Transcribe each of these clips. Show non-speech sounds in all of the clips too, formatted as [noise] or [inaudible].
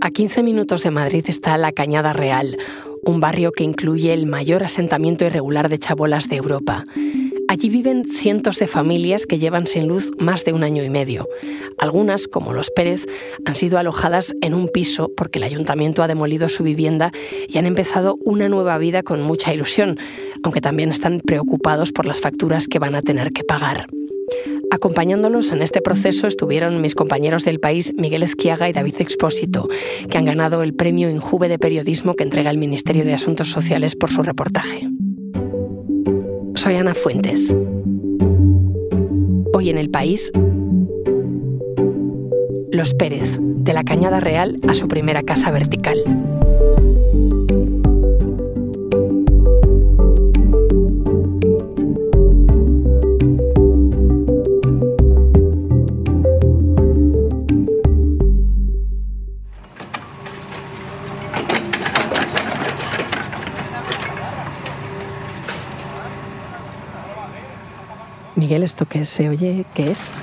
A 15 minutos de Madrid está La Cañada Real, un barrio que incluye el mayor asentamiento irregular de chabolas de Europa. Allí viven cientos de familias que llevan sin luz más de un año y medio. Algunas, como los Pérez, han sido alojadas en un piso porque el ayuntamiento ha demolido su vivienda y han empezado una nueva vida con mucha ilusión, aunque también están preocupados por las facturas que van a tener que pagar. Acompañándolos en este proceso estuvieron mis compañeros del país Miguel Ezquiaga y David Expósito, que han ganado el premio Injuve de Periodismo que entrega el Ministerio de Asuntos Sociales por su reportaje. Soy Ana Fuentes. Hoy en el país, Los Pérez, de la Cañada Real a su primera casa vertical. Miguel, ¿esto qué se oye? ¿Qué es?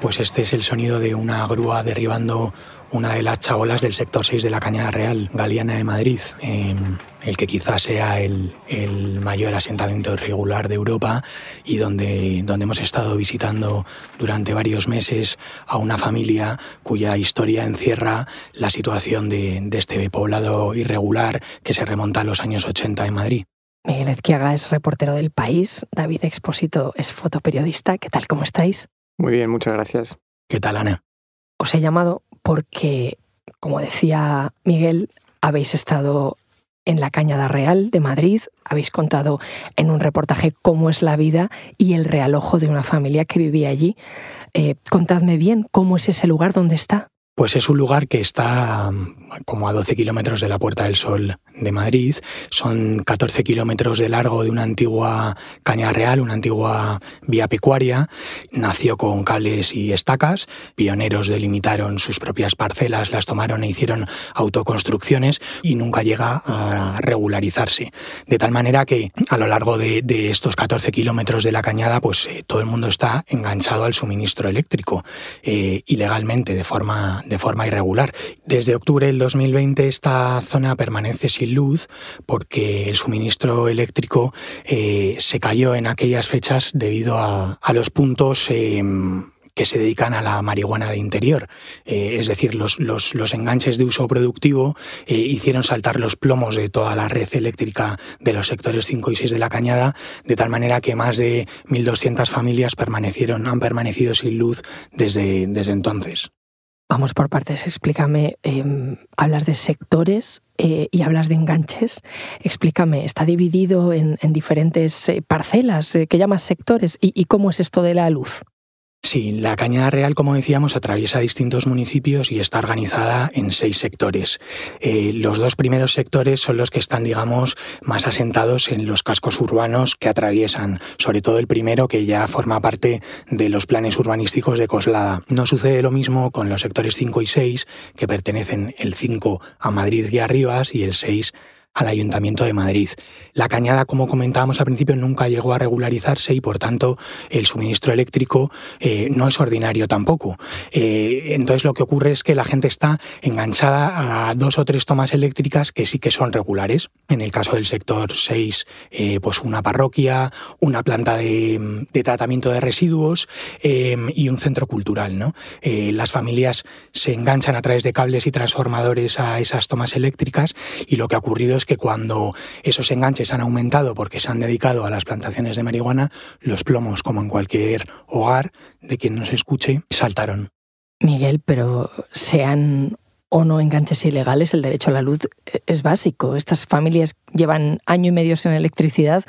Pues este es el sonido de una grúa derribando una de las chabolas del sector 6 de la Cañada Real, Galeana de Madrid, el que quizás sea el, mayor asentamiento irregular de Europa y donde, donde hemos estado visitando durante varios meses a una familia cuya historia encierra la situación de, de este poblado irregular que se remonta a los años 80 en Madrid. Miguel Ezquiaga es reportero del país, David Expósito es fotoperiodista. ¿Qué tal? ¿Cómo estáis? Muy bien, muchas gracias. ¿Qué tal, Ana? Os he llamado porque, como decía Miguel, habéis estado en la Cañada Real de Madrid, habéis contado en un reportaje cómo es la vida y el realojo de una familia que vivía allí. Eh, contadme bien cómo es ese lugar donde está. Pues es un lugar que está mm, como a 12 kilómetros de la Puerta del Sol de Madrid. Son 14 kilómetros de largo de una antigua caña real, una antigua vía pecuaria. Nació con cables y estacas. Pioneros delimitaron sus propias parcelas, las tomaron e hicieron autoconstrucciones y nunca llega a regularizarse. De tal manera que a lo largo de, estos 14 kilómetros de la cañada, pues eh, todo el mundo está enganchado al suministro eléctrico eh, ilegalmente, de forma de forma irregular. Desde octubre del 2020 esta zona permanece sin luz porque el suministro eléctrico eh, se cayó en aquellas fechas debido a, los puntos em, que se dedican a la marihuana de interior. Eh, es decir, los, los, enganches de uso productivo eh, hicieron saltar los plomos de toda la red eléctrica de los sectores 5 y 6 de la cañada, de tal manera que más de 1.200 familias permanecieron, han permanecido sin luz desde, desde entonces. Vamos por partes, explícame, em, hablas de sectores eh, y hablas de enganches. Explícame, ¿está dividido en, diferentes eh, parcelas eh, que llamas sectores? ¿Y cómo es esto de la luz? Sí, la Cañada Real, como decíamos, atraviesa distintos municipios y está organizada en seis sectores. Eh, los dos primeros sectores son los que están, digamos, más asentados en los cascos urbanos que atraviesan, sobre todo el primero que ya forma parte de los planes urbanísticos de Coslada. No sucede lo mismo con los sectores 5 y 6, que pertenecen el 5 a Madrid y Arribas y el 6 al Ayuntamiento de Madrid. La cañada, como comentábamos al principio, nunca llegó a regularizarse y, por tanto, el suministro eléctrico eh, no es ordinario tampoco. Eh, entonces, lo que ocurre es que la gente está enganchada a dos o tres tomas eléctricas que sí que son regulares. En el caso del sector 6, eh, pues una parroquia, una planta de, tratamiento de residuos y un centro cultural. las familias se enganchan a través de cables y transformadores a esas tomas eléctricas y lo que ha ocurrido es que cuando esos enganches han aumentado porque se han dedicado a las plantaciones de marihuana, los plomos, como en cualquier hogar de quien nos escuche, saltaron. Miguel, pero sean o no enganches ilegales, el derecho a la luz es básico. Estas familias llevan año y medio sin electricidad.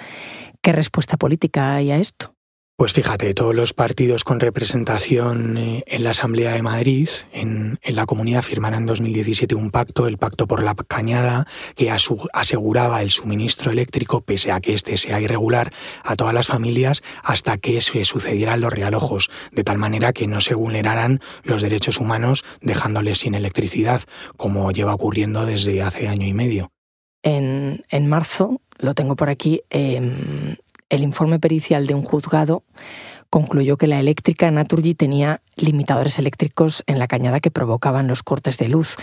¿Qué respuesta política hay a esto? Pues fíjate, todos los partidos con representación eh, en la Asamblea de Madrid, en, la comunidad, firmaron en 2017 un pacto, el Pacto por la Cañada, que aseguraba el suministro eléctrico, pese a que este sea irregular, a todas las familias hasta que se sucedieran los realojos, de tal manera que no se vulneraran los derechos humanos dejándoles sin electricidad, como lleva ocurriendo desde hace año y medio. En, marzo, lo tengo por aquí, em, el informe pericial de un juzgado concluyó que la eléctrica Naturgy tenía limitadores eléctricos en la cañada que provocaban los cortes de luz.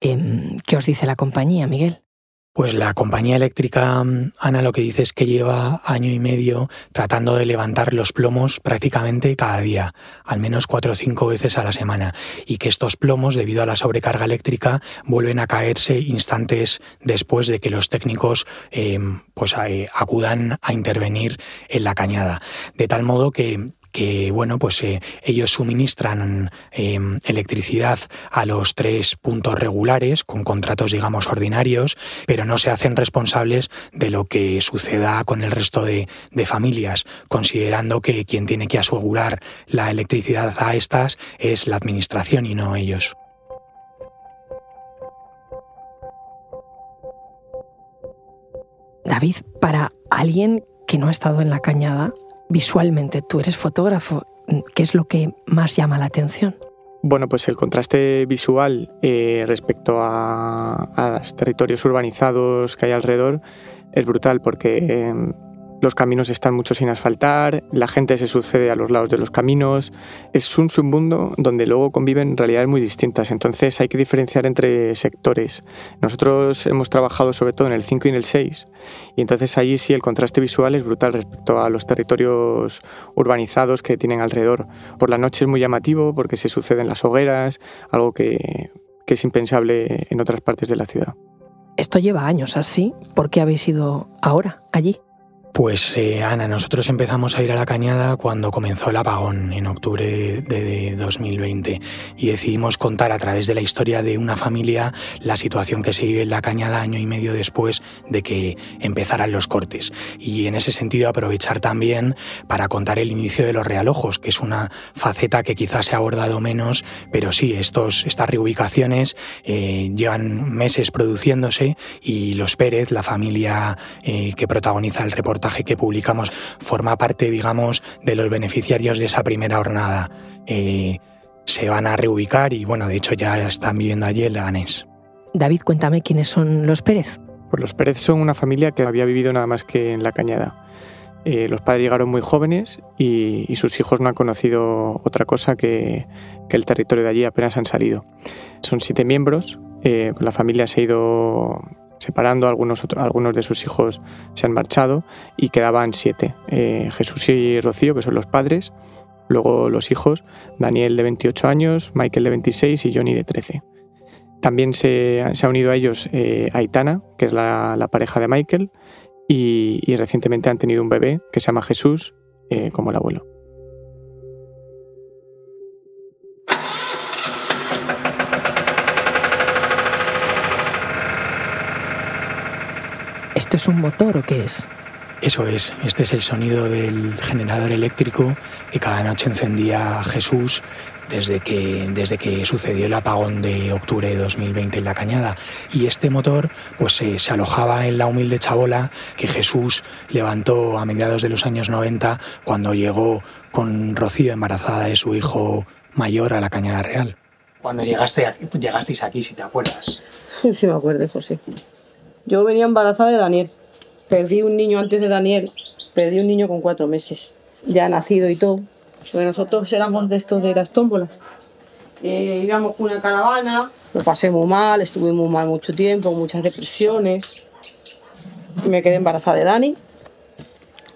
Em, ¿Qué os dice la compañía, Miguel? Pues la compañía eléctrica, mm, Ana, lo que dice es que lleva año y medio tratando de levantar los plomos prácticamente cada día, al menos cuatro o cinco veces a la semana, y que estos plomos, debido a la sobrecarga eléctrica, vuelven a caerse instantes después de que los técnicos em, pues, eh, acudan a intervenir en la cañada. De tal modo que que bueno, pues eh, ellos suministran em, electricidad a los tres puntos regulares con contratos, digamos, ordinarios, pero no se hacen responsables de lo que suceda con el resto de, de familias, considerando que quien tiene que asegurar la electricidad a estas es la administración y no ellos. David, para alguien que no ha estado en la cañada, visualmente, tú eres fotógrafo, ¿qué es lo que más llama la atención? Bueno, pues el contraste visual eh, respecto a, los territorios urbanizados que hay alrededor es brutal porque eh, los caminos están mucho sin asfaltar, la gente se sucede a los lados de los caminos, es un submundo donde luego conviven realidades muy distintas, entonces hay que diferenciar entre sectores. Nosotros hemos trabajado sobre todo en el 5 y en el 6 y entonces allí sí el contraste visual es brutal respecto a los territorios urbanizados que tienen alrededor. Por la noche es muy llamativo porque se suceden las hogueras, algo que, que es impensable en otras partes de la ciudad. Esto lleva años así. ¿Por qué habéis ido ahora allí? Pues eh, Ana, nosotros empezamos a ir a la cañada cuando comenzó el apagón en octubre de 2020 y decidimos contar a través de la historia de una familia la situación que se vive en la cañada año y medio después de que empezaran los cortes. Y en ese sentido aprovechar también para contar el inicio de los realojos, que es una faceta que quizás se ha abordado menos, pero sí, estos, estas reubicaciones eh, llevan meses produciéndose y los Pérez, la familia eh, que protagoniza el reportaje, que publicamos forma parte, digamos, de los beneficiarios de esa primera jornada. Eh, se van a reubicar y, bueno, de hecho ya están viviendo allí en Leganés. David, cuéntame quiénes son los Pérez. Pues los Pérez son una familia que había vivido nada más que en la cañada. Eh, los padres llegaron muy jóvenes y, y, sus hijos no han conocido otra cosa que, que, el territorio de allí apenas han salido. Son siete miembros, eh, la familia se ha ido separando, algunos, algunos de sus hijos se han marchado y quedaban siete, eh, Jesús y Rocío, que son los padres, luego los hijos, Daniel de 28 años, Michael de 26 y Johnny de 13. También se, ha unido a ellos eh, Aitana, que es la, pareja de Michael, y, y, recientemente han tenido un bebé que se llama Jesús, eh, como el abuelo. ¿Esto es un motor o qué es? Eso es, este es el sonido del generador eléctrico que cada noche encendía Jesús desde que, desde que sucedió el apagón de octubre de 2020 en la cañada. Y este motor pues, se, se alojaba en la humilde chabola que Jesús levantó a mediados de los años 90 cuando llegó con Rocío embarazada de su hijo mayor a la Cañada Real. Cuando llegaste, llegasteis aquí, si te acuerdas. Sí, sí me acuerdo, José. Yo venía embarazada de Daniel. Perdí un niño antes de Daniel. Perdí un niño con cuatro meses. Ya nacido y todo. Porque nosotros éramos de estos de las tómbolas. Eh, íbamos con una caravana. Lo pasé muy mal, estuve muy mal mucho tiempo, muchas depresiones. Me quedé embarazada de Dani.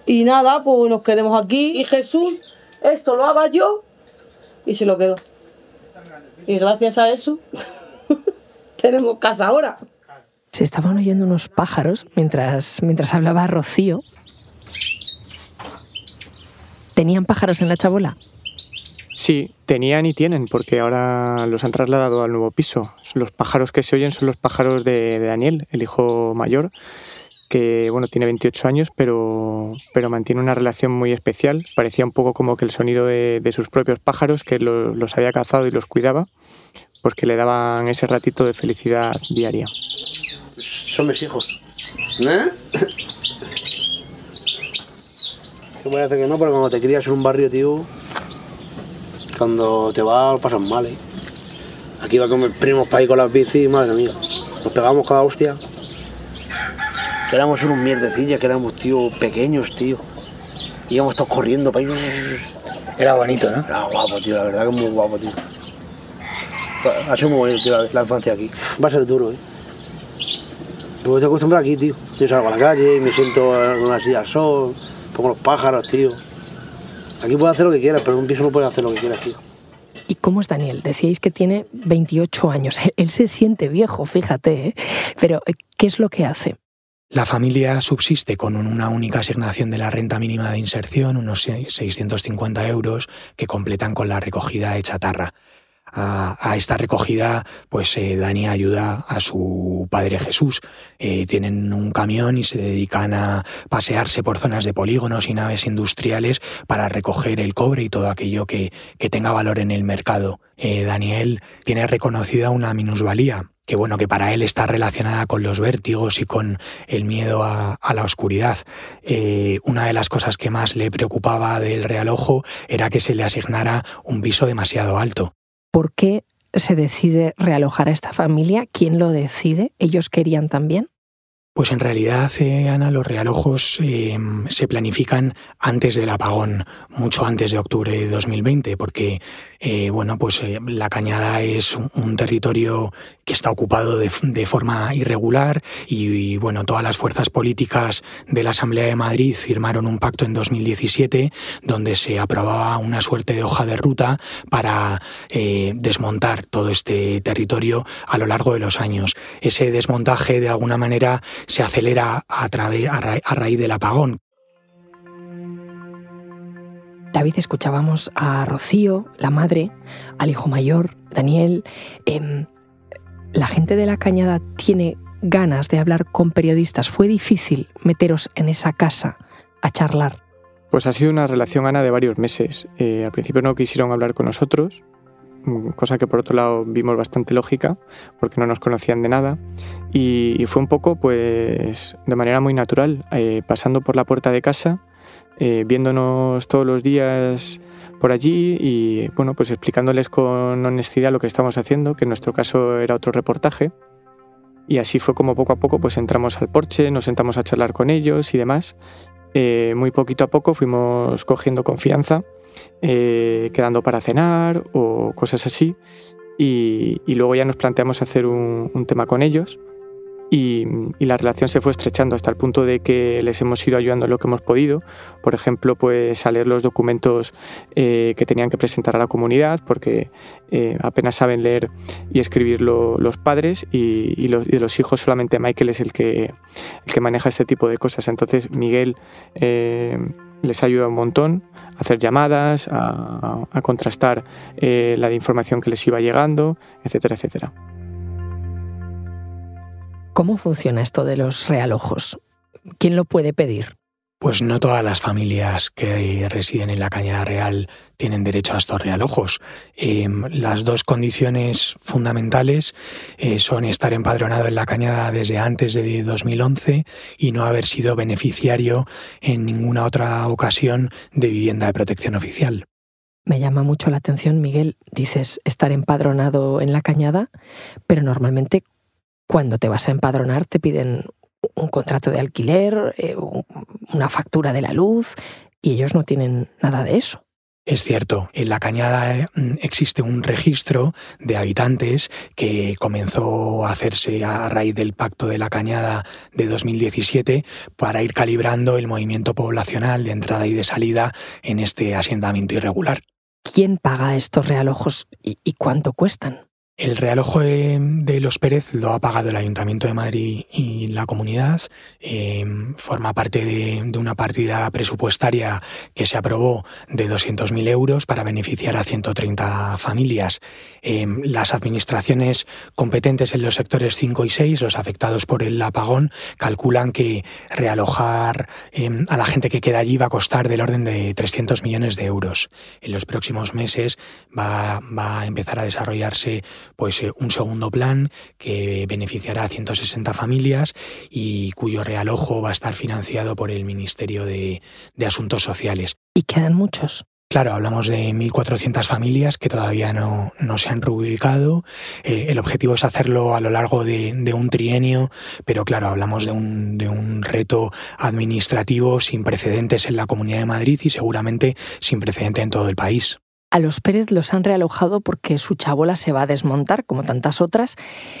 Y nada, pues nos quedemos aquí. Y Jesús, esto lo haga yo. Y se lo quedó. Y gracias a eso, [laughs] tenemos casa ahora se estaban oyendo unos pájaros mientras, mientras hablaba Rocío. ¿Tenían pájaros en la chabola? Sí, tenían y tienen, porque ahora los han trasladado al nuevo piso. Los pájaros que se oyen son los pájaros de, Daniel, el hijo mayor, que bueno, tiene 28 años, pero, pero mantiene una relación muy especial. Parecía un poco como que el sonido de, sus propios pájaros, que lo, los había cazado y los cuidaba, pues que le daban ese ratito de felicidad diaria son mis hijos. ¿Eh? ¿Qué parece que no? Pero cuando te crías en un barrio, tío, cuando te vas, pasas mal, ¿eh? Aquí va con mis primos para ir con las bicis, madre mía. Nos pegamos cada hostia. Que éramos unos mierdecillas, que éramos, tío, pequeños, tío. Íbamos todos corriendo para ir. Era bonito, ¿no? Era guapo, tío, la verdad que es muy guapo, tío. Ha sido muy bonito, tío, la, la infancia aquí. Va a ser duro, ¿eh? Yo estoy acostumbrado aquí, tío. Yo salgo a la calle, me siento en una silla al sol, pongo los pájaros, tío. Aquí puedes hacer lo que quieras, pero en un piso no puedes hacer lo que quieras, tío. ¿Y cómo es Daniel? Decíais que tiene 28 años. Él, [laughs] él se siente viejo, fíjate. ¿eh? Pero, ¿qué es lo que hace? La familia subsiste con una única asignación de la renta mínima de inserción, unos 650 euros, que completan con la recogida de chatarra. A, esta recogida, pues eh, Dani ayuda a su padre Jesús. Eh, tienen un camión y se dedican a pasearse por zonas de polígonos y naves industriales para recoger el cobre y todo aquello que, que tenga valor en el mercado. Eh, Daniel tiene reconocida una minusvalía, que bueno, que para él está relacionada con los vértigos y con el miedo a, a la oscuridad. Eh, una de las cosas que más le preocupaba del Real Ojo era que se le asignara un piso demasiado alto. ¿Por qué se decide realojar a esta familia? ¿Quién lo decide? ¿Ellos querían también? Pues en realidad, eh, Ana, los realojos eh, se planifican antes del apagón, mucho antes de octubre de 2020, porque eh, bueno, pues eh, la Cañada es un, territorio que está ocupado de, forma irregular y, bueno, todas las fuerzas políticas de la Asamblea de Madrid firmaron un pacto en 2017 donde se aprobaba una suerte de hoja de ruta para eh, desmontar todo este territorio a lo largo de los años. Ese desmontaje de alguna manera se acelera a, a, ra a raíz del apagón. David, escuchábamos a Rocío, la madre, al hijo mayor, Daniel. Eh, la gente de la cañada tiene ganas de hablar con periodistas. ¿Fue difícil meteros en esa casa a charlar? Pues ha sido una relación, Ana, de varios meses. Eh, al principio no quisieron hablar con nosotros, mm, cosa que por otro lado vimos bastante lógica, porque no nos conocían de nada. Y, fue un poco, pues, de manera muy natural, eh, pasando por la puerta de casa eh, viéndonos todos los días por allí y bueno, pues explicándoles con honestidad lo que estamos haciendo, que en nuestro caso era otro reportaje. Y así fue como poco a poco pues entramos al porche, nos sentamos a charlar con ellos y demás. Eh, muy poquito a poco fuimos cogiendo confianza, eh, quedando para cenar o cosas así. Y, luego ya nos planteamos hacer un tema con ellos y, la relación se fue estrechando hasta el punto de que les hemos ido ayudando en lo que hemos podido. Por ejemplo, pues a leer los documentos eh, que tenían que presentar a la comunidad, porque eh, apenas saben leer y escribir lo, los padres y, los, hijos solamente Michael es el que, el que maneja este tipo de cosas. Entonces Miguel eh, les ayuda un montón a hacer llamadas, a, a contrastar eh, la información que les iba llegando, etcétera, etcétera. ¿Cómo funciona esto de los realojos? ¿Quién lo puede pedir? Pues no todas las familias que residen en la Cañada Real tienen derecho a estos realojos. Eh, las dos condiciones fundamentales eh, son estar empadronado en la Cañada desde antes de 2011 y no haber sido beneficiario en ninguna otra ocasión de vivienda de protección oficial. Me llama mucho la atención, Miguel, dices estar empadronado en la Cañada, pero normalmente cuando te vas a empadronar te piden un contrato de alquiler, eh, una factura de la luz, y ellos no tienen nada de eso. Es cierto, en la cañada existe un registro de habitantes que comenzó a hacerse a raíz del pacto de la cañada de 2017 para ir calibrando el movimiento poblacional de entrada y de salida en este asentamiento irregular. ¿Quién paga estos realojos y, y cuánto cuestan? El realojo de, los Pérez lo ha pagado el Ayuntamiento de Madrid y la comunidad. Eh, forma parte de, una partida presupuestaria que se aprobó de 200.000 euros para beneficiar a 130 familias. Eh, las administraciones competentes en los sectores 5 y 6, los afectados por el apagón, calculan que realojar eh, a la gente que queda allí va a costar del orden de 300 millones de euros. En los próximos meses va a empezar a desarrollarse pues eh, un segundo plan que beneficiará a 160 familias y cuyo realojo va a estar financiado por el Ministerio de, de Asuntos Sociales. ¿Y quedan muchos? Claro, hablamos de 1.400 familias que todavía no, no se han reubicado. Eh, el objetivo es hacerlo a lo largo de, un trienio, pero claro, hablamos de un, de un reto administrativo sin precedentes en la Comunidad de Madrid y seguramente sin precedente en todo el país. A los Pérez los han realojado porque su chabola se va a desmontar, como tantas otras.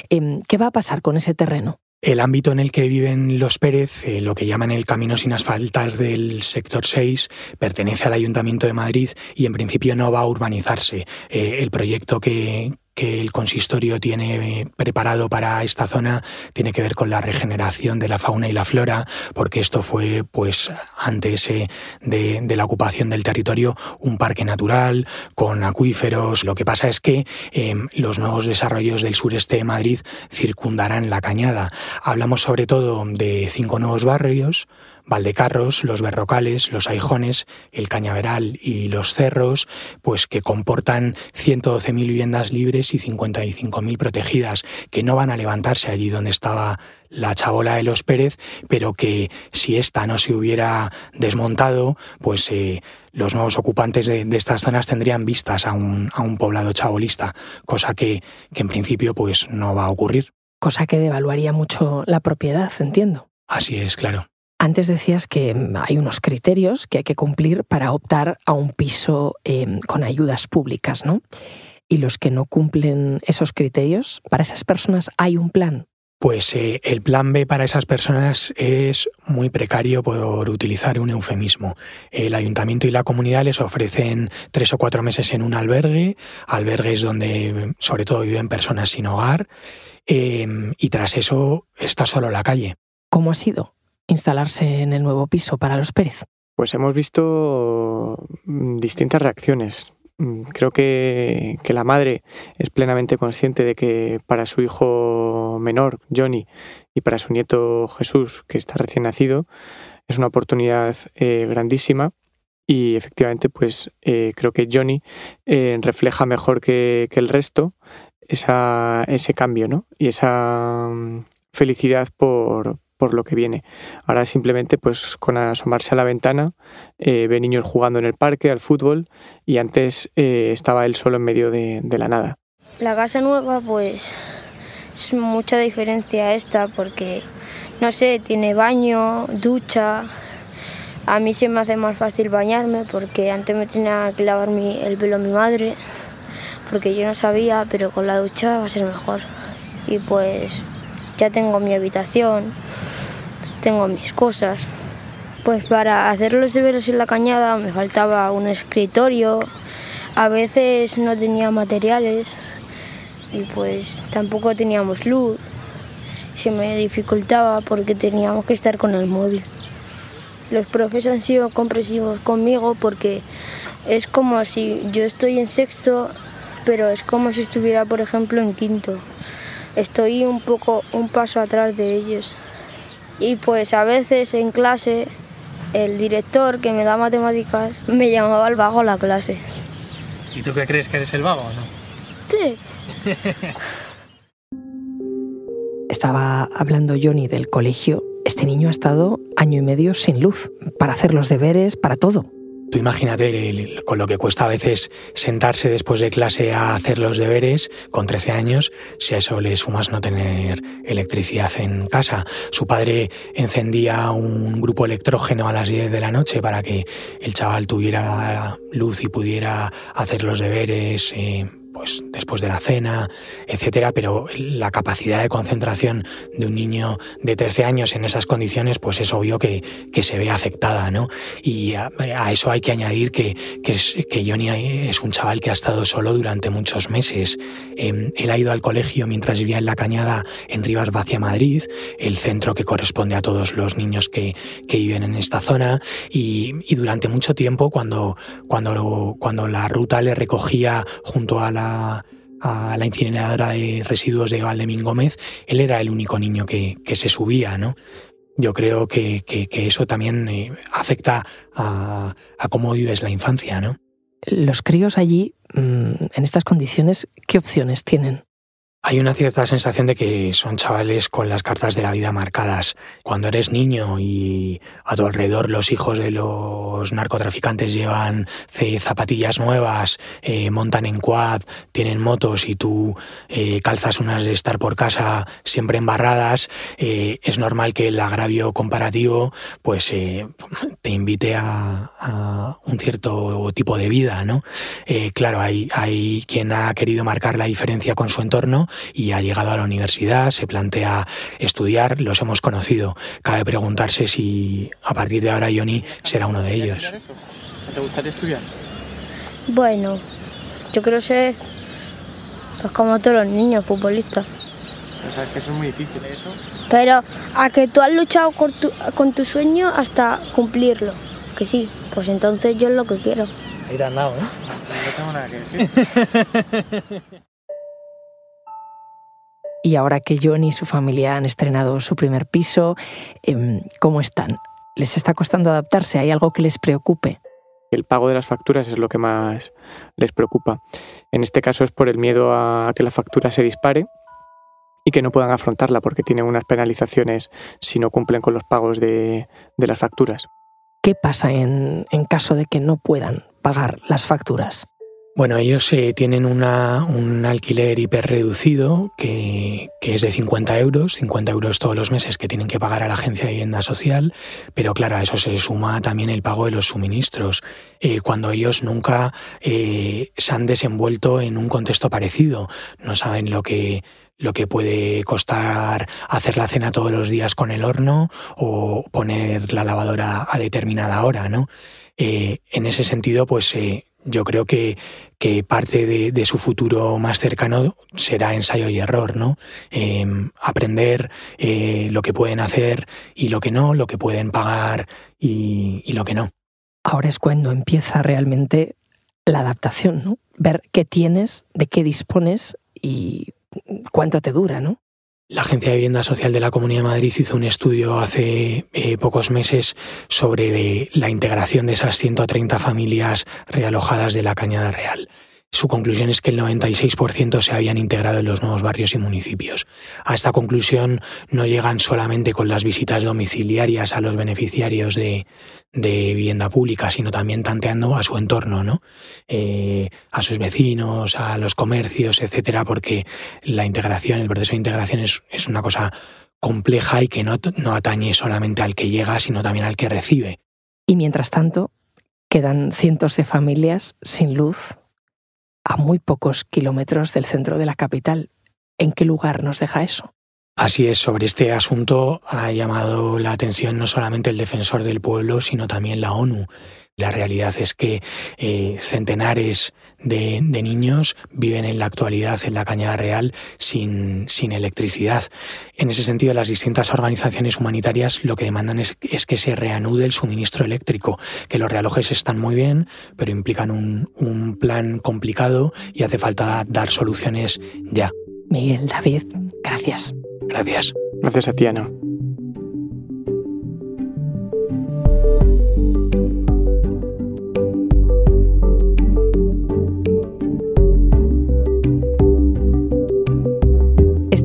Em, ¿Qué va a pasar con ese terreno? El ámbito en el que viven los Pérez, eh, lo que llaman el camino sin asfaltar del sector 6, pertenece al Ayuntamiento de Madrid y en principio no va a urbanizarse. Eh, el proyecto que, que el consistorio tiene eh, preparado para esta zona tiene que ver con la regeneración de la fauna y la flora, porque esto fue, pues, antes eh, de, la ocupación del territorio, un parque natural con acuíferos. Lo que pasa es que em, los nuevos desarrollos del sureste de Madrid circundarán la cañada. Hablamos sobre todo de cinco nuevos barrios, Valdecarros, los Berrocales, los Aijones, el Cañaveral y los Cerros, pues que comportan 112.000 viviendas libres y 55.000 protegidas, que no van a levantarse allí donde estaba la chabola de los Pérez, pero que si esta no se hubiera desmontado, pues eh, los nuevos ocupantes de, estas zonas tendrían vistas a un, a un poblado chabolista, cosa que, que en principio pues no va a ocurrir. Cosa que devaluaría mucho la propiedad, entiendo. Así es, claro. Antes decías que mm, hay unos criterios que hay que cumplir para optar a un piso em, con ayudas públicas, ¿no? Y los que no cumplen esos criterios, para esas personas hay un plan. Pues eh, el plan B para esas personas es muy precario por utilizar un eufemismo. El ayuntamiento y la comunidad les ofrecen tres o cuatro meses en un albergue, albergues donde sobre todo viven personas sin hogar, em, y tras eso está solo la calle. ¿Cómo ha sido? Instalarse en el nuevo piso para los Pérez? Pues hemos visto mm, distintas reacciones. Mm, creo que, la madre es plenamente consciente de que para su hijo menor, Johnny, y para su nieto Jesús, que está recién nacido, es una oportunidad eh, grandísima. Y efectivamente, pues eh, creo que Johnny eh, refleja mejor que, que el resto esa, ese cambio ¿no? y esa mm, felicidad por, por lo que viene. Ahora simplemente pues con asomarse a la ventana eh, ve niños jugando en el parque, al fútbol y antes eh, estaba él solo en medio de, la nada. La casa nueva pues es mucha diferencia esta porque no sé, tiene baño, ducha. A mí se me hace más fácil bañarme porque antes me tenía que lavar mi, el pelo mi madre porque yo no sabía, pero con la ducha va a ser mejor. Y pues ya tengo mi habitación, tengo mis cosas. Pues para hacer los deberes en la cañada me faltaba un escritorio, a veces no tenía materiales y pues tampoco teníamos luz. Se me dificultaba porque teníamos que estar con el móvil. Los profes han sido comprensivos conmigo porque es como si yo estoy en sexto, pero es como si estuviera, por ejemplo, en quinto. Estoy un poco un paso atrás de ellos. Y pues a veces en clase el director que me da matemáticas me llamaba el vago a la clase. ¿Y tú qué crees que eres el vago o no? Sí. [laughs] Estaba hablando Johnny del colegio. Este niño ha estado año y medio sin luz, para hacer los deberes, para todo. Tú imagínate con lo que cuesta a veces sentarse después de clase a hacer los deberes con 13 años, si a eso le sumas no tener electricidad en casa. Su padre encendía un grupo electrógeno a las 10 de la noche para que el chaval tuviera luz y pudiera hacer los deberes. Eh, pues después de la cena, etcétera, pero la capacidad de concentración de un niño de 13 años en esas condiciones, pues es obvio que, se ve afectada, ¿no? Y a, eso hay que añadir que, que, Johnny es un chaval que ha estado solo durante muchos meses. Em, él ha ido al colegio mientras vivía en la cañada en Rivas Vacia Madrid, el centro que corresponde a todos los niños que, viven en esta zona, y, y durante mucho tiempo, cuando, cuando, cuando la ruta le recogía junto a la a la incineradora de residuos de Valdemín Gómez, él era el único niño que, se subía, ¿no? Yo creo que, eso también eh, afecta a, cómo vives la infancia, ¿no? Los críos allí, mm, en estas condiciones, ¿qué opciones tienen? Hay una cierta sensación de que son chavales con las cartas de la vida marcadas. Cuando eres niño y a tu alrededor los hijos de los narcotraficantes llevan zapatillas nuevas, eh, montan en quad, tienen motos y tú eh, calzas unas de estar por casa siempre embarradas, eh, es normal que el agravio comparativo pues te invite a, un cierto tipo de vida, ¿no? claro, hay quien ha querido marcar la diferencia con su entorno y ha llegado a la universidad, se plantea estudiar, los hemos conocido. Cabe preguntarse si a partir de ahora Johnny será uno de ellos. ¿Te gustaría estudiar? Bueno, yo creo ser pues como todos los niños, futbolistas. O sea, es que eso es muy difícil, ¿eh? eso. Pero a que tú has luchado con tu, con tu sueño hasta cumplirlo. Que sí, pues entonces yo es lo que quiero. Ahí te han dado, ¿eh? No tengo nada que decir. [laughs] Y ahora que John y su familia han estrenado su primer piso, em, ¿cómo están? ¿Les está costando adaptarse? ¿Hay algo que les preocupe? El pago de las facturas es lo que más les preocupa. En este caso es por el miedo a que la factura se dispare y que no puedan afrontarla porque tienen unas penalizaciones si no cumplen con los pagos de, las facturas. ¿Qué pasa en caso de que no puedan pagar las facturas? Bueno, ellos eh, tienen una, un alquiler hiperreducido que, que es de 50 euros, 50 euros todos los meses que tienen que pagar a la agencia de vivienda social, pero claro, a eso se suma también el pago de los suministros, eh, cuando ellos nunca eh, se han desenvuelto en un contexto parecido, no saben lo que lo que puede costar hacer la cena todos los días con el horno o poner la lavadora a determinada hora, ¿no? en ese sentido, pues yo creo que, parte de, su futuro más cercano será ensayo y error, ¿no? Em, aprender eh, lo que pueden hacer y lo que no, lo que pueden pagar y, y, lo que no. Ahora es cuando empieza realmente la adaptación, ¿no? Ver qué tienes, de qué dispones y cuánto te dura, ¿no? La Agencia de Vivienda Social de la Comunidad de Madrid hizo un estudio hace eh, pocos meses sobre la integración de esas 130 familias realojadas de la Cañada Real. Su conclusión es que el 96% se habían integrado en los nuevos barrios y municipios. A esta conclusión no llegan solamente con las visitas domiciliarias a los beneficiarios de, vivienda pública, sino también tanteando a su entorno, ¿no? Eh, a sus vecinos, a los comercios, etcétera, porque la integración, el proceso de integración es, una cosa compleja y que no, no atañe solamente al que llega, sino también al que recibe. Y mientras tanto, quedan cientos de familias sin luz, a muy pocos kilómetros del centro de la capital. ¿En qué lugar nos deja eso? Así es, sobre este asunto ha llamado la atención no solamente el defensor del pueblo, sino también la ONU. La realidad es que eh, centenares de, niños viven en la actualidad en la Cañada Real sin, sin, electricidad. En ese sentido, las distintas organizaciones humanitarias lo que demandan es, que se reanude el suministro eléctrico, que los relojes están muy bien, pero implican un, un plan complicado y hace falta dar soluciones ya. Miguel, David, gracias. Gracias. Gracias a ti, Ana.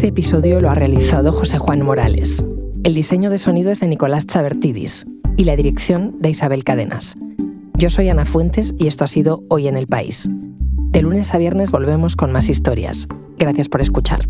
Episodio lo ha realizado José Juan Morales. El diseño de sonido es de Nicolás Chabertidis y la dirección de Isabel Cadenas. Yo soy Ana Fuentes y esto ha sido Hoy en el País. De lunes a viernes volvemos con más historias. Gracias por escuchar.